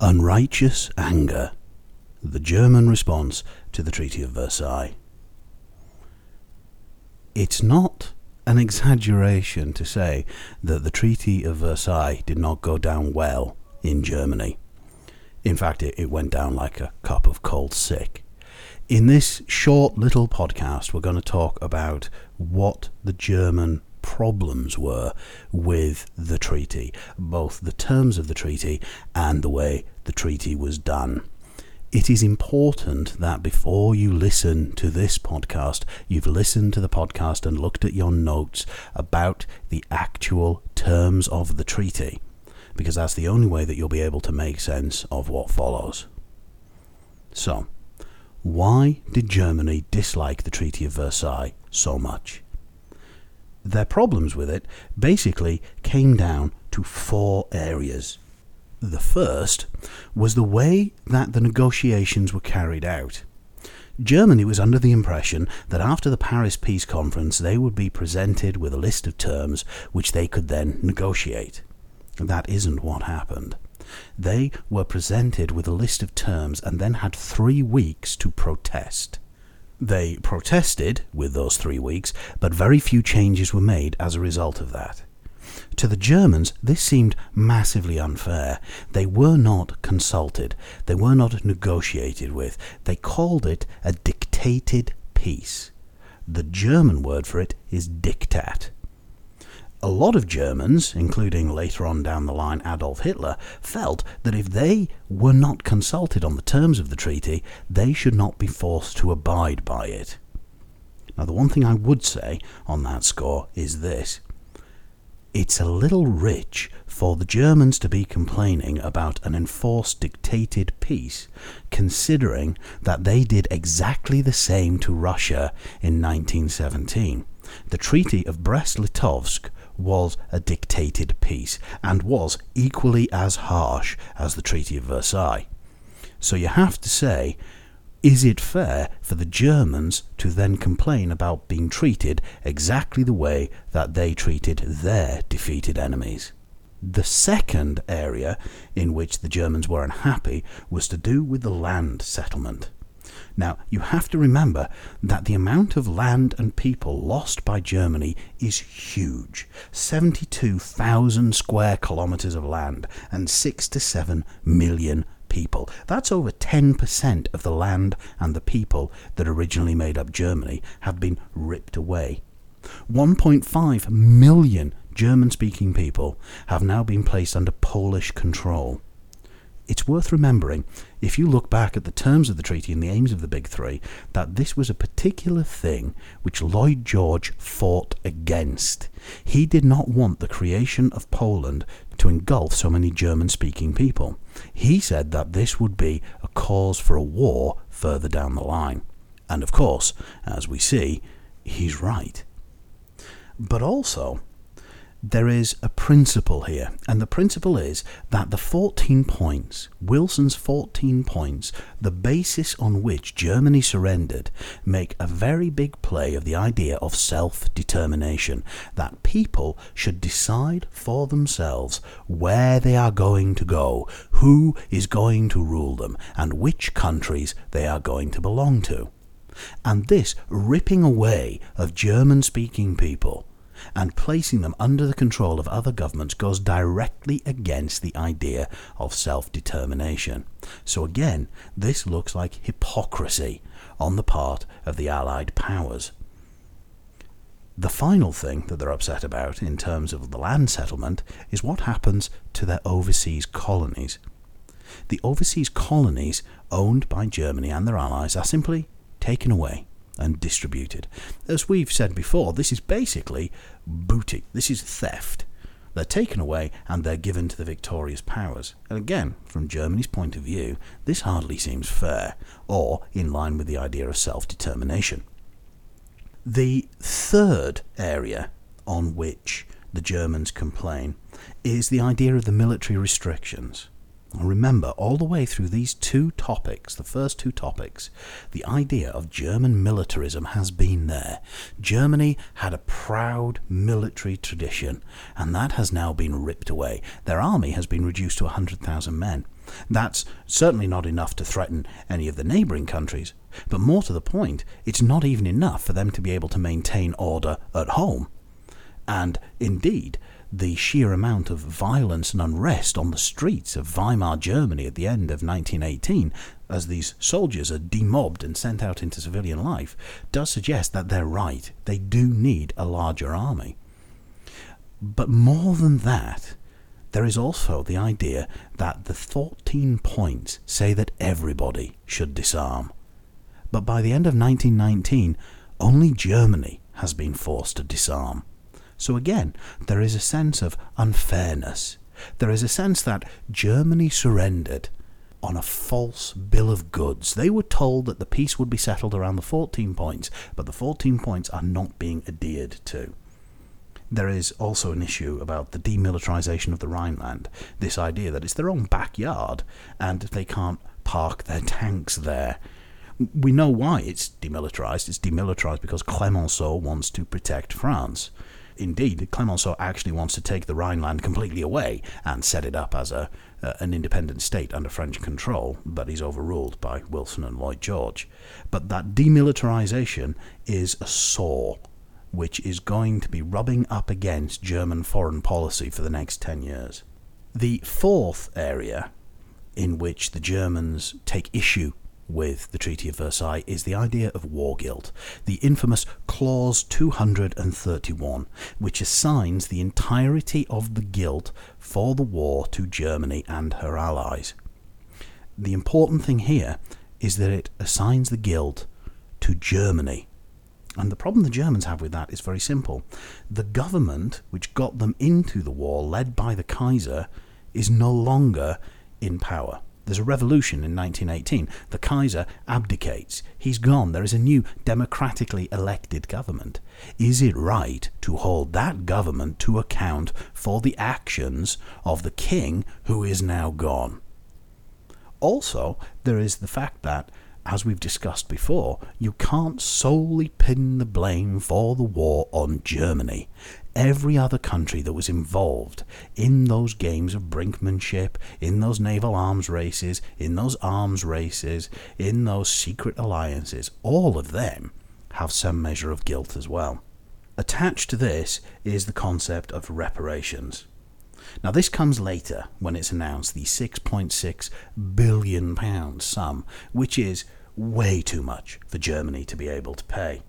Unrighteous Anger The German Response to the Treaty of Versailles. It's not an exaggeration to say that the Treaty of Versailles did not go down well in Germany. In fact, it, it went down like a cup of cold sick. In this short little podcast, we're going to talk about what the German problems were with the treaty, both the terms of the treaty and the way the treaty was done. It is important that before you listen to this podcast, you've listened to the podcast and looked at your notes about the actual terms of the treaty, because that's the only way that you'll be able to make sense of what follows. So, why did Germany dislike the Treaty of Versailles so much? Their problems with it basically came down to four areas. The first was the way that the negotiations were carried out. Germany was under the impression that after the Paris Peace Conference they would be presented with a list of terms which they could then negotiate. That isn't what happened. They were presented with a list of terms and then had three weeks to protest. They protested with those three weeks, but very few changes were made as a result of that. To the Germans, this seemed massively unfair. They were not consulted, they were not negotiated with. They called it a dictated peace. The German word for it is diktat. A lot of Germans, including later on down the line Adolf Hitler, felt that if they were not consulted on the terms of the treaty, they should not be forced to abide by it. Now, the one thing I would say on that score is this it's a little rich for the Germans to be complaining about an enforced dictated peace, considering that they did exactly the same to Russia in 1917. The Treaty of Brest-Litovsk was a dictated peace and was equally as harsh as the Treaty of Versailles. So you have to say, is it fair for the Germans to then complain about being treated exactly the way that they treated their defeated enemies? The second area in which the Germans were unhappy was to do with the land settlement. Now, you have to remember that the amount of land and people lost by Germany is huge 72,000 square kilometres of land and 6 to 7 million people. That's over 10% of the land and the people that originally made up Germany have been ripped away. 1.5 million German speaking people have now been placed under Polish control it's worth remembering, if you look back at the terms of the treaty and the aims of the Big Three, that this was a particular thing which Lloyd George fought against. He did not want the creation of Poland to engulf so many German speaking people. He said that this would be a cause for a war further down the line. And of course, as we see, he's right. But also, there is a principle here, and the principle is that the 14 points, Wilson's 14 points, the basis on which Germany surrendered, make a very big play of the idea of self determination, that people should decide for themselves where they are going to go, who is going to rule them, and which countries they are going to belong to. And this ripping away of German speaking people and placing them under the control of other governments goes directly against the idea of self determination. So, again, this looks like hypocrisy on the part of the Allied powers. The final thing that they're upset about in terms of the land settlement is what happens to their overseas colonies. The overseas colonies owned by Germany and their allies are simply taken away and distributed. As we've said before, this is basically booty. This is theft. They're taken away and they're given to the victorious powers. And again, from Germany's point of view, this hardly seems fair or in line with the idea of self determination. The third area on which the Germans complain is the idea of the military restrictions. Remember, all the way through these two topics, the first two topics, the idea of German militarism has been there. Germany had a proud military tradition, and that has now been ripped away. Their army has been reduced to 100,000 men. That's certainly not enough to threaten any of the neighbouring countries, but more to the point, it's not even enough for them to be able to maintain order at home. And indeed, the sheer amount of violence and unrest on the streets of Weimar Germany at the end of 1918, as these soldiers are demobbed and sent out into civilian life, does suggest that they're right. They do need a larger army. But more than that, there is also the idea that the 14 points say that everybody should disarm. But by the end of 1919, only Germany has been forced to disarm. So again, there is a sense of unfairness. There is a sense that Germany surrendered on a false bill of goods. They were told that the peace would be settled around the 14 points, but the 14 points are not being adhered to. There is also an issue about the demilitarization of the Rhineland, this idea that it's their own backyard and they can't park their tanks there. We know why it's demilitarized. It's demilitarized because Clemenceau wants to protect France indeed, Clemenceau actually wants to take the Rhineland completely away and set it up as a uh, an independent state under French control, but he's overruled by Wilson and Lloyd George. But that demilitarization is a sore which is going to be rubbing up against German foreign policy for the next 10 years. The fourth area in which the Germans take issue with the Treaty of Versailles is the idea of war guilt, the infamous Clause 231, which assigns the entirety of the guilt for the war to Germany and her allies. The important thing here is that it assigns the guilt to Germany. And the problem the Germans have with that is very simple. The government which got them into the war, led by the Kaiser, is no longer in power. There's a revolution in 1918. The Kaiser abdicates. He's gone. There is a new democratically elected government. Is it right to hold that government to account for the actions of the king who is now gone? Also, there is the fact that as we've discussed before, you can't solely pin the blame for the war on Germany every other country that was involved in those games of brinkmanship, in those naval arms races, in those arms races, in those secret alliances, all of them have some measure of guilt as well. Attached to this is the concept of reparations. Now, this comes later when it's announced the £6.6 billion sum, which is way too much for Germany to be able to pay.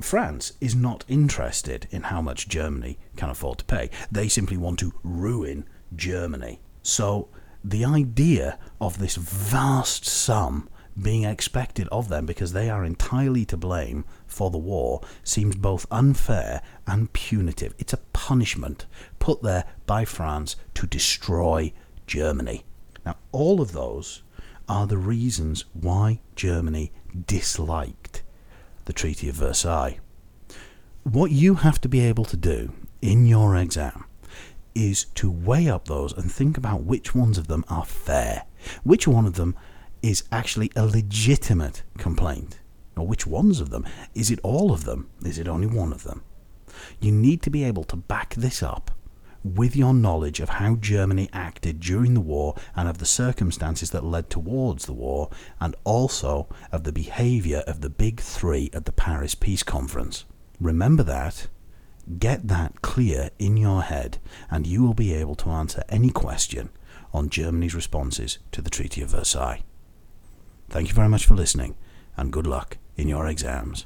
France is not interested in how much Germany can afford to pay. They simply want to ruin Germany. So the idea of this vast sum being expected of them because they are entirely to blame for the war seems both unfair and punitive. It's a punishment put there by France to destroy Germany. Now, all of those are the reasons why Germany disliked the Treaty of Versailles. What you have to be able to do in your exam is to weigh up those and think about which ones of them are fair, which one of them is actually a legitimate complaint, or which ones of them. Is it all of them? Is it only one of them? You need to be able to back this up with your knowledge of how Germany acted during the war and of the circumstances that led towards the war, and also of the behaviour of the big three at the Paris Peace Conference. Remember that, get that clear in your head, and you will be able to answer any question on Germany's responses to the Treaty of Versailles. Thank you very much for listening, and good luck in your exams.